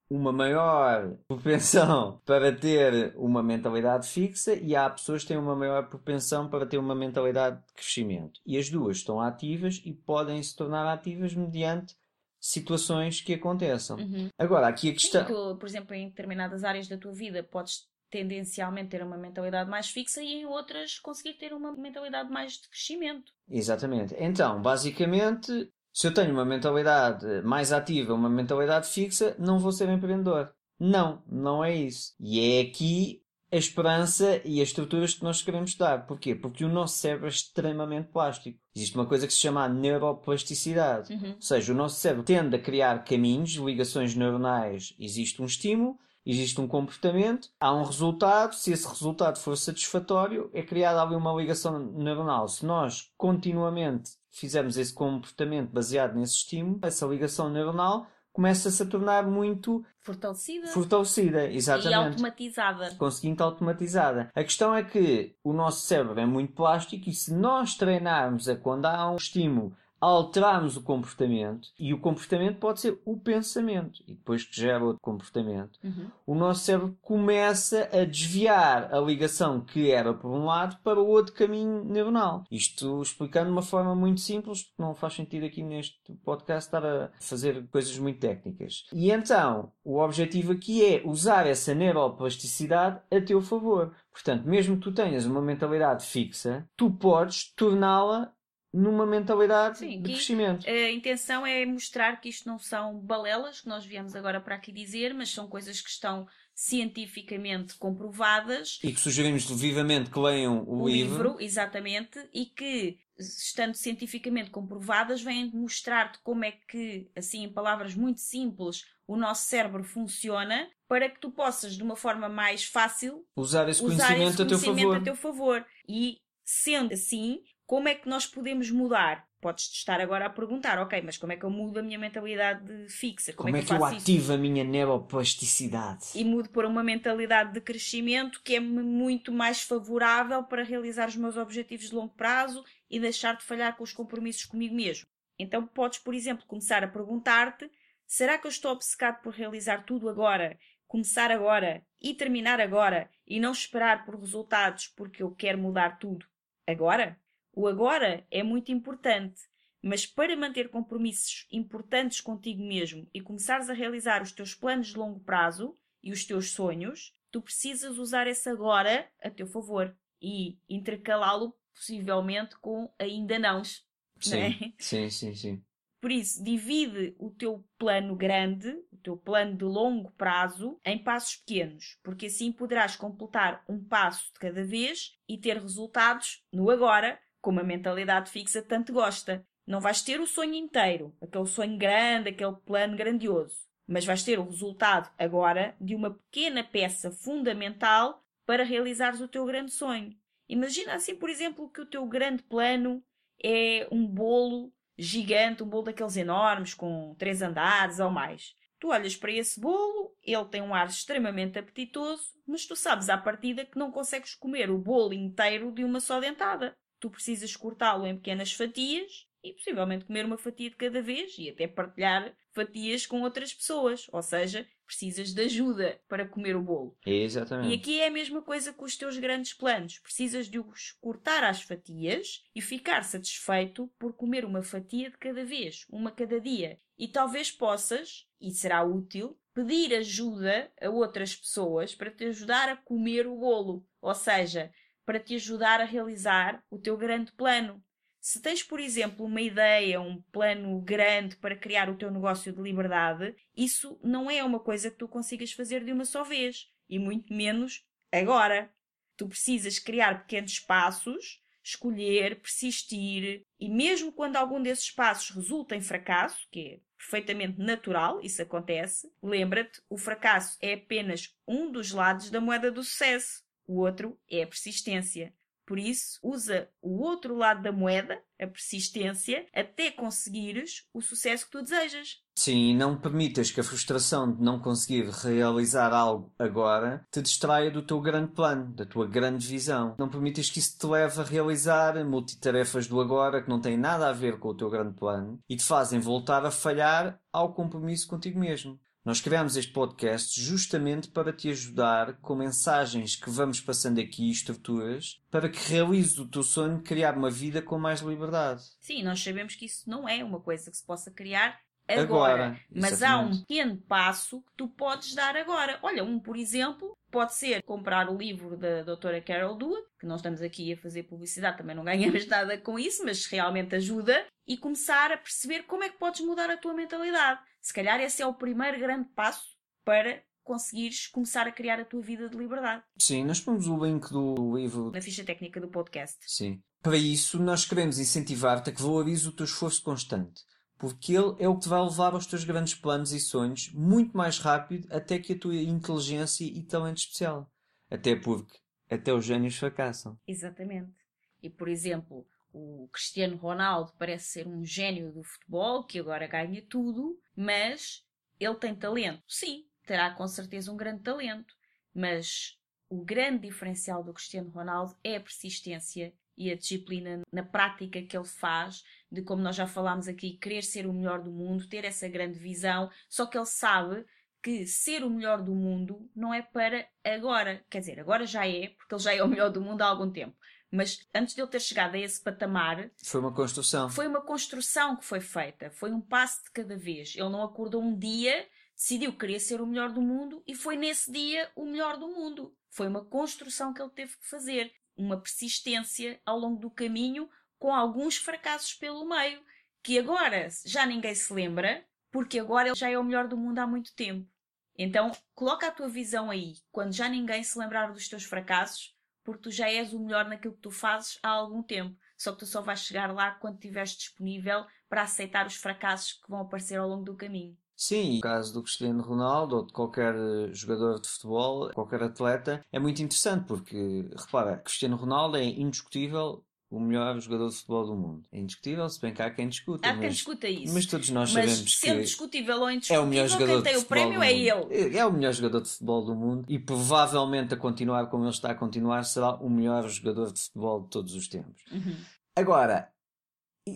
uma maior propensão para ter uma mentalidade fixa e há pessoas que têm uma maior propensão para ter uma mentalidade de crescimento. E as duas estão ativas e podem se tornar ativas mediante situações que aconteçam. Uhum. Agora, aqui a questão. Sim, tu, por exemplo, em determinadas áreas da tua vida podes tendencialmente ter uma mentalidade mais fixa e em outras conseguir ter uma mentalidade mais de crescimento. Exatamente. Então, basicamente, se eu tenho uma mentalidade mais ativa, uma mentalidade fixa, não vou ser empreendedor. Não, não é isso. E é aqui a esperança e as estruturas que nós queremos dar. Porquê? Porque o nosso cérebro é extremamente plástico. Existe uma coisa que se chama neuroplasticidade. Uhum. Ou seja, o nosso cérebro tende a criar caminhos, ligações neuronais. Existe um estímulo, existe um comportamento, há um resultado. Se esse resultado for satisfatório, é criada ali uma ligação neuronal. Se nós continuamente fizermos esse comportamento baseado nesse estímulo, essa ligação neuronal começa-se a tornar muito fortalecida. Fortalecida, exatamente. E automatizada. Conseguindo automatizada. A questão é que o nosso cérebro é muito plástico e se nós treinarmos a quando há um estímulo alterarmos o comportamento, e o comportamento pode ser o pensamento, e depois que gera outro comportamento, uhum. o nosso cérebro começa a desviar a ligação que era por um lado para o outro caminho neuronal. Isto explicando de uma forma muito simples, porque não faz sentido aqui neste podcast estar a fazer coisas muito técnicas. E então, o objetivo aqui é usar essa neuroplasticidade a teu favor. Portanto, mesmo que tu tenhas uma mentalidade fixa, tu podes torná-la numa mentalidade Sim, de crescimento. A intenção é mostrar que isto não são balelas, que nós viemos agora para aqui dizer, mas são coisas que estão cientificamente comprovadas. E que sugerimos vivamente que leiam o, o livro. livro. Exatamente, e que, estando cientificamente comprovadas, vêm mostrar-te como é que, assim, em palavras muito simples, o nosso cérebro funciona para que tu possas, de uma forma mais fácil, usar esse usar conhecimento, esse a teu conhecimento favor. a teu favor. E, sendo assim, como é que nós podemos mudar? Podes-te estar agora a perguntar, ok, mas como é que eu mudo a minha mentalidade fixa? Como, é que eu eu faço isso? ativo a minha neuroplasticidade? e mudo para uma mentalidade de crescimento que é muito mais favorável para realizar os meus objetivos de longo prazo e deixar de falhar com os compromissos comigo mesmo. Então podes, por exemplo, começar a perguntar-te: será que eu estou obcecado por realizar tudo agora, começar agora e terminar agora e não esperar por resultados porque eu quero mudar tudo agora? O agora é muito importante, mas para manter compromissos importantes contigo mesmo e começares a realizar os teus planos de longo prazo e os teus sonhos, tu precisas usar esse agora a teu favor e intercalá-lo possivelmente com ainda nãos. Sim, não é? sim, sim, sim. Por isso, divide o teu plano grande, o teu plano de longo prazo, em passos pequenos, porque assim poderás completar um passo de cada vez e ter resultados no agora, como a mentalidade fixa tanto gosta. Não vais ter o sonho inteiro, aquele sonho grande, aquele plano grandioso, mas vais ter o resultado agora de uma pequena peça fundamental para realizares o teu grande sonho. Imagina assim, por exemplo, que o teu grande plano é um bolo gigante, um bolo daqueles enormes, com três andares ou mais. Tu olhas para esse bolo, ele tem um ar extremamente apetitoso, mas tu sabes à partida que não consegues comer o bolo inteiro de uma só dentada. Tu precisas cortá-lo em pequenas fatias e possivelmente comer uma fatia de cada vez e até partilhar fatias com outras pessoas. Ou seja, precisas de ajuda para comer o bolo. E Exatamente. aqui é a mesma coisa com os teus grandes planos. Precisas de os cortar às fatias e ficar satisfeito por comer uma fatia de cada vez, uma cada dia. E talvez possas, e será útil, pedir ajuda a outras pessoas para te ajudar a comer o bolo. Ou seja, para te ajudar a realizar o teu grande plano. Se tens, por exemplo, uma ideia, um plano grande para criar o teu negócio de liberdade, isso não é uma coisa que tu consigas fazer de uma só vez, e muito menos agora. Tu precisas criar pequenos passos, escolher, persistir, e mesmo quando algum desses passos resulta em fracasso, que é perfeitamente natural, isso acontece, lembra-te, o fracasso é apenas um dos lados da moeda do sucesso. O outro é a persistência. Por isso, usa o outro lado da moeda, a persistência, até conseguires o sucesso que tu desejas. Sim, e não permitas que a frustração de não conseguir realizar algo agora te distraia do teu grande plano, da tua grande visão. Não permitas que isso te leve a realizar multitarefas do agora que não têm nada a ver com o teu grande plano e te fazem voltar a falhar ao compromisso contigo mesmo. Nós criamos este podcast justamente para te ajudar com mensagens que vamos passando aqui, estruturas, para que realizes o teu sonho de criar uma vida com mais liberdade. Sim, nós sabemos que isso não é uma coisa que se possa criar Agora, agora. mas há um pequeno passo que tu podes dar agora. Olha, um, por exemplo, pode ser comprar o livro da doutora Carol Dweck, que nós estamos aqui a fazer publicidade, também não ganhamos nada com isso, mas realmente ajuda, e começar a perceber como é que podes mudar a tua mentalidade. Se calhar esse é o primeiro grande passo para conseguires começar a criar a tua vida de liberdade. Sim, nós pomos o link do livro. Na ficha técnica do podcast. Sim. Para isso, nós queremos incentivar-te a que valorizes o teu esforço constante. Porque ele é o que te vai levar aos teus grandes planos e sonhos muito mais rápido até que a tua inteligência e talento especial. Até porque até os gênios fracassam. Exatamente. E, por exemplo, o Cristiano Ronaldo parece ser um gênio do futebol, que agora ganha tudo, mas ele tem talento. Sim, terá com certeza um grande talento, mas o grande diferencial do Cristiano Ronaldo é a persistência e a disciplina na prática que ele faz, de como nós já falámos aqui, querer ser o melhor do mundo, ter essa grande visão, só que ele sabe que ser o melhor do mundo não é para agora. Quer dizer, agora já é, porque ele já é o melhor do mundo há algum tempo. Mas antes de ele ter chegado a esse patamar, Foi uma construção. foi uma construção que foi feita, foi um passo de cada vez. Ele não acordou um dia, decidiu que queria ser o melhor do mundo e foi nesse dia o melhor do mundo. Foi uma construção que ele teve que fazer, uma persistência ao longo do caminho, com alguns fracassos pelo meio, que agora já ninguém se lembra, porque agora ele já é o melhor do mundo há muito tempo. Então, coloca a tua visão aí, quando já ninguém se lembrar dos teus fracassos, porque tu já és o melhor naquilo que tu fazes há algum tempo. Só que tu só vais chegar lá quando estiveres disponível para aceitar os fracassos que vão aparecer ao longo do caminho. Sim, no caso do Cristiano Ronaldo ou de qualquer eh, jogador de futebol, qualquer atleta, é muito interessante porque, repara, Cristiano Ronaldo é indiscutível o melhor jogador de futebol do mundo. É indiscutível, se bem que há quem discuta. Há quem mas, discuta isso. mas todos nós Mas sabemos sendo que discutível ou é o indiscutível, melhor jogador quem tem o prémio é ele. É o melhor jogador de futebol do mundo e provavelmente a continuar como ele está a continuar será o melhor jogador de futebol de todos os tempos. Uhum. Agora,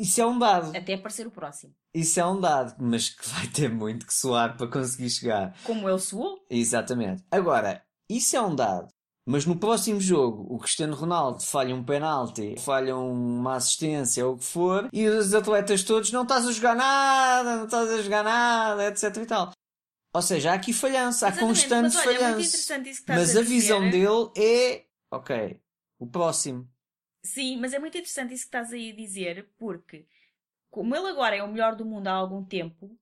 isso é um dado. Até aparecer o próximo. Isso é um dado, mas que vai ter muito que soar para conseguir chegar. Como ele soou, Exatamente. Agora, isso é um dado. Mas no próximo jogo, o Cristiano Ronaldo falha um penalti, falha uma assistência ou o que for, e os atletas todos não estás a jogar nada, não estás a jogar nada, etc e tal. Ou seja, há aqui falhança, há Exatamente, constante mas olha, é muito falhança. interessante isso que estás Mas a a visão dele é, ok, o próximo. Sim, mas é muito interessante isso que estás aí a dizer, porque como ele agora é o melhor do mundo há algum tempo,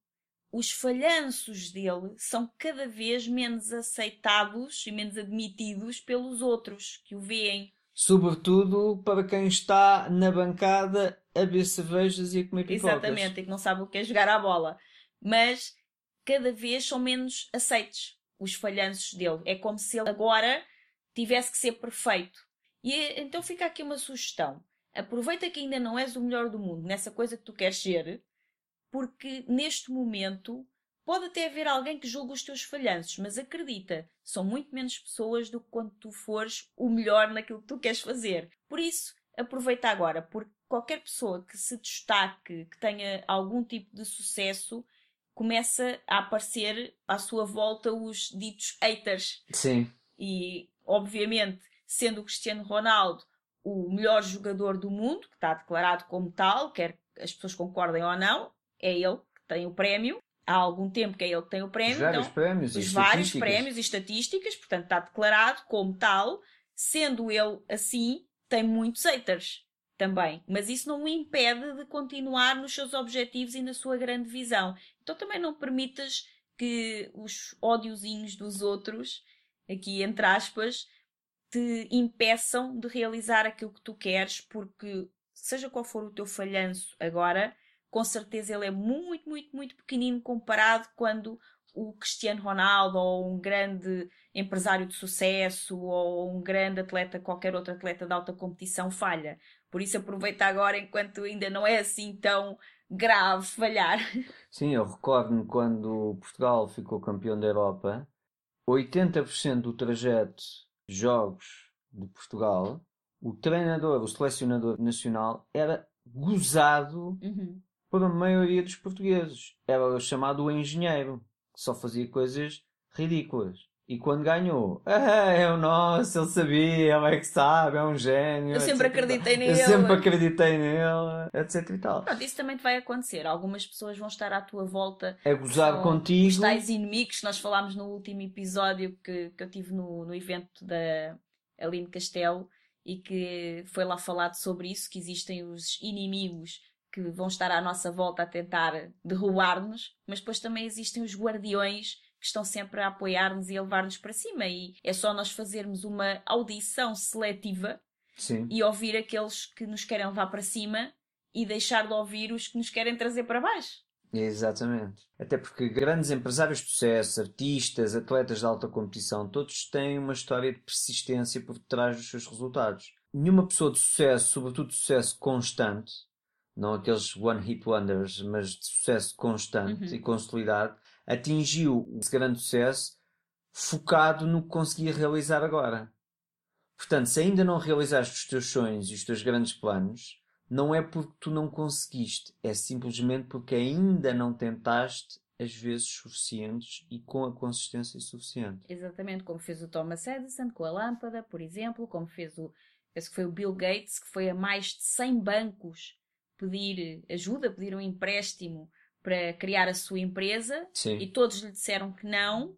os falhanços dele são cada vez menos aceitados e menos admitidos pelos outros que o veem. Sobretudo para quem está na bancada a beber cervejas e a comer pipocas. Exatamente, e que não sabe o que é jogar à bola. Mas cada vez são menos aceitos os falhanços dele. É como se ele agora tivesse que ser perfeito. E é- então fica aqui uma sugestão. Aproveita que ainda não és o melhor do mundo nessa coisa que tu queres ser, porque neste momento pode até haver alguém que julgue os teus falhanços, mas acredita, são muito menos pessoas do que quando tu fores o melhor naquilo que tu queres fazer. Por isso, aproveita agora, porque qualquer pessoa que se destaque, que tenha algum tipo de sucesso, começa a aparecer à sua volta os ditos haters. Sim. E, obviamente, sendo o Cristiano Ronaldo o melhor jogador do mundo, que está declarado como tal, quer as pessoas concordem ou não, é ele que tem o prémio. Há algum tempo que é ele que tem o prémio. Os vários então, prémios e os vários estatísticas. prémios e estatísticas, portanto está declarado como tal, sendo ele assim, tem muitos haters também, mas isso não o impede de continuar nos seus objetivos e na sua grande visão. Então também não permitas que os ódiozinhos dos outros, aqui entre aspas, te impeçam de realizar aquilo que tu queres, porque seja qual for o teu falhanço agora, com certeza ele é muito, muito, muito pequenino comparado quando o Cristiano Ronaldo ou um grande empresário de sucesso ou um grande atleta, qualquer outro atleta de alta competição falha. Por isso aproveita agora enquanto ainda não é assim tão grave falhar. Sim, eu recordo-me quando Portugal ficou campeão da Europa, 80% do trajeto jogos de Portugal, o treinador, o selecionador nacional, era gozado Uhum. por a maioria dos portugueses. Era o chamado engenheiro, que só fazia coisas ridículas. E quando ganhou, ah, é o nosso, ele sabia, ele é que sabe, é um gênio. Eu sempre acreditei Eu nele. sempre acreditei nele, etc e tal. Pronto, isso também te vai acontecer. Algumas pessoas vão estar à tua volta É gozar contigo. os tais inimigos nós falámos no último episódio que, que eu tive no, no evento da Aline Castelo e que foi lá falado sobre isso, que existem os inimigos que vão estar à nossa volta a tentar derrubar-nos, mas depois também existem os guardiões que estão sempre a apoiar-nos e a levar-nos para cima e é só nós fazermos uma audição seletiva Sim. e ouvir aqueles que nos querem levar para cima e deixar de ouvir os que nos querem trazer para baixo. Exatamente. Até porque grandes empresários de sucesso, artistas, atletas de alta competição, todos têm uma história de persistência por trás dos seus resultados. Nenhuma pessoa de sucesso, sobretudo de sucesso constante, não aqueles one-hit wonders, mas de sucesso constante Uhum. e consolidado, atingiu esse grande sucesso focado no que conseguia realizar agora. Portanto, se ainda não realizaste os teus sonhos e os teus grandes planos, não é porque tu não conseguiste, é simplesmente porque ainda não tentaste as vezes suficientes e com a consistência suficiente. Exatamente, como fez o Thomas Edison com a lâmpada, por exemplo, como fez o, penso que foi o Bill Gates, que foi a mais de 100 bancos pedir ajuda, pedir um empréstimo para criar a sua empresa e Sim. todos lhe disseram que não.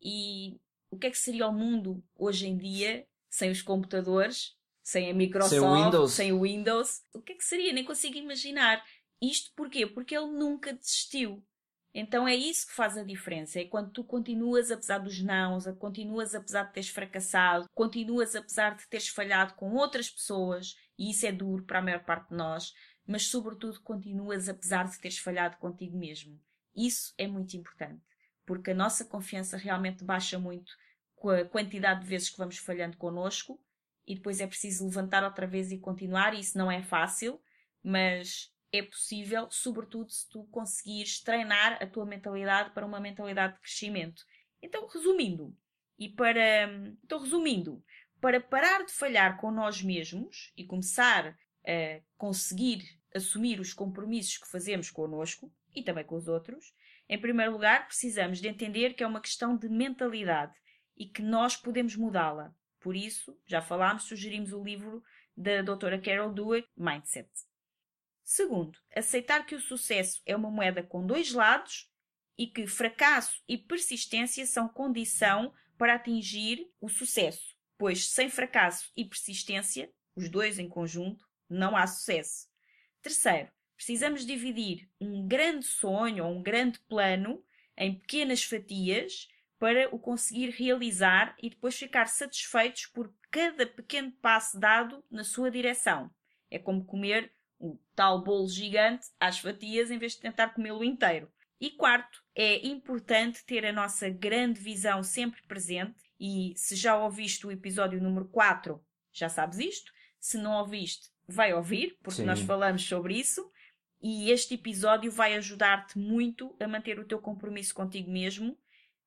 E o que é que seria o mundo hoje em dia sem os computadores, sem a Microsoft, Sem o Windows. sem o Windows? O que é que seria? Nem consigo imaginar. Isto porquê? Porque ele nunca desistiu. Então é isso que faz a diferença. É quando tu continuas apesar dos nãos, continuas apesar de teres fracassado, continuas apesar de teres falhado com outras pessoas, e isso é duro para a maior parte de nós, mas sobretudo continuas apesar de teres falhado contigo mesmo. Isso é muito importante, porque a nossa confiança realmente baixa muito com a quantidade de vezes que vamos falhando connosco e depois é preciso levantar outra vez e continuar, e isso não é fácil, mas é possível, sobretudo se tu conseguires treinar a tua mentalidade para uma mentalidade de crescimento. Então, resumindo, e para. Então, resumindo, para parar de falhar com nós mesmos e começar a conseguir assumir os compromissos que fazemos connosco e também com os outros, em primeiro lugar, precisamos de entender que é uma questão de mentalidade e que nós podemos mudá-la. Por isso, já falámos, sugerimos o livro da doutora Carol Dweck, Mindset. Segundo, aceitar que o sucesso é uma moeda com dois lados e que fracasso e persistência são condição para atingir o sucesso, pois sem fracasso e persistência, os dois em conjunto, não há sucesso. Terceiro, precisamos dividir um grande sonho ou um grande plano em pequenas fatias para o conseguir realizar e depois ficar satisfeitos por cada pequeno passo dado na sua direção. É como comer o tal bolo gigante às fatias em vez de tentar comê-lo inteiro. E quarto, é importante ter a nossa grande visão sempre presente e se já ouviste o episódio número 4, já sabes isto. Se não ouviste, vai ouvir, porque Sim. nós falamos sobre isso. E este episódio vai ajudar-te muito a manter o teu compromisso contigo mesmo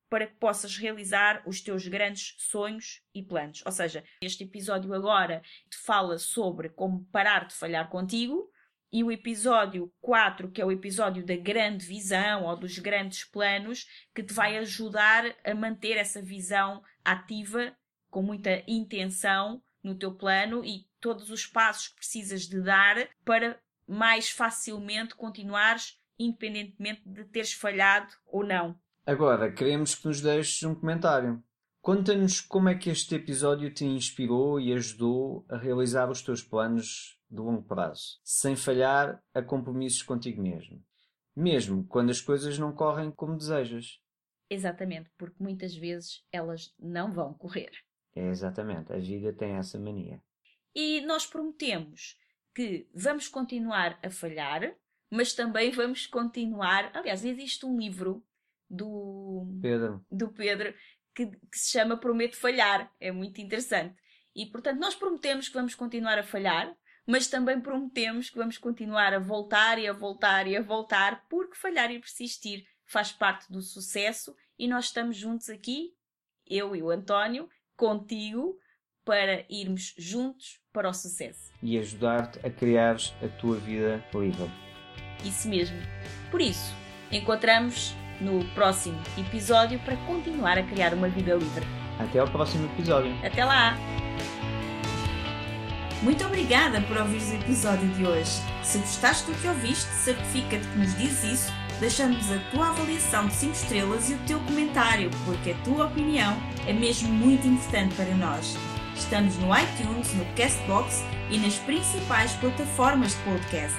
para que possas realizar os teus grandes sonhos e planos. Ou seja, este episódio agora te fala sobre como parar de falhar contigo, e o episódio 4, que é o episódio da grande visão ou dos grandes planos, que te vai ajudar a manter essa visão ativa, com muita intenção no teu plano e todos os passos que precisas de dar para mais facilmente continuares, independentemente de teres falhado ou não. Agora, queremos que nos deixes um comentário. Conta-nos como é que este episódio te inspirou e ajudou a realizar os teus planos de longo prazo, sem falhar a compromissos contigo mesmo, mesmo quando as coisas não correm como desejas. Exatamente, porque muitas vezes elas não vão correr. É exatamente, a vida tem essa mania. E nós prometemos que vamos continuar a falhar, mas também vamos continuar. Aliás, existe um livro do Pedro, do Pedro que, que se chama Prometo Falhar. É muito interessante. E portanto, nós prometemos que vamos continuar a falhar, mas também prometemos que vamos continuar a voltar e a voltar e a voltar, porque falhar e persistir faz parte do sucesso e nós estamos juntos aqui, eu e o António, contigo, para irmos juntos para o sucesso. E ajudar-te a criar a tua vida livre. Isso mesmo. Por isso, encontramos no próximo episódio para continuar a criar uma vida livre. Até ao próximo episódio. Até lá! Muito obrigada por ouvir o episódio de hoje. Se gostaste do que ouviste, certifica-te que nos diz isso, deixando-nos a tua avaliação de 5 estrelas e o teu comentário, porque a tua opinião é mesmo muito importante para nós. Estamos no iTunes, no Castbox e nas principais plataformas de podcast.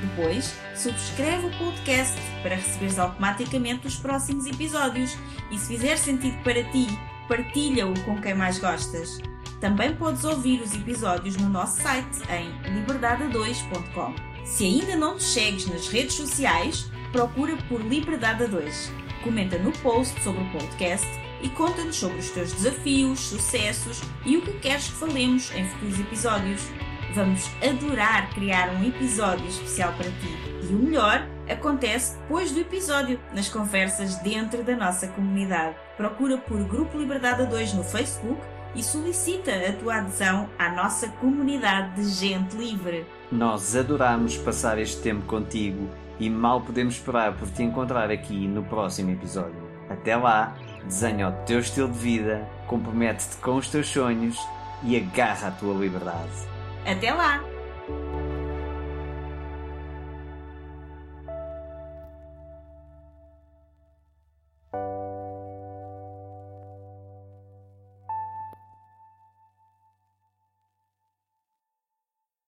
Depois, subscreve o podcast para receberes automaticamente os próximos episódios e se fizer sentido para ti, partilha-o com quem mais gostas. Também podes ouvir os episódios no nosso site em liberdade2.com. Se ainda não te segues nas redes sociais, procura por Liberdade 2. Comenta no post sobre o podcast e conta-nos sobre os teus desafios, sucessos e o que queres que falemos em futuros episódios. Vamos adorar criar um episódio especial para ti. E o melhor acontece depois do episódio, nas conversas dentro da nossa comunidade. Procura por Grupo Liberdade 2 no Facebook e solicita a tua adesão à nossa comunidade de gente livre. Nós adoramos passar este tempo contigo e mal podemos esperar por te encontrar aqui no próximo episódio. Até lá, desenha o teu estilo de vida, compromete-te com os teus sonhos e agarra a tua liberdade. Até lá!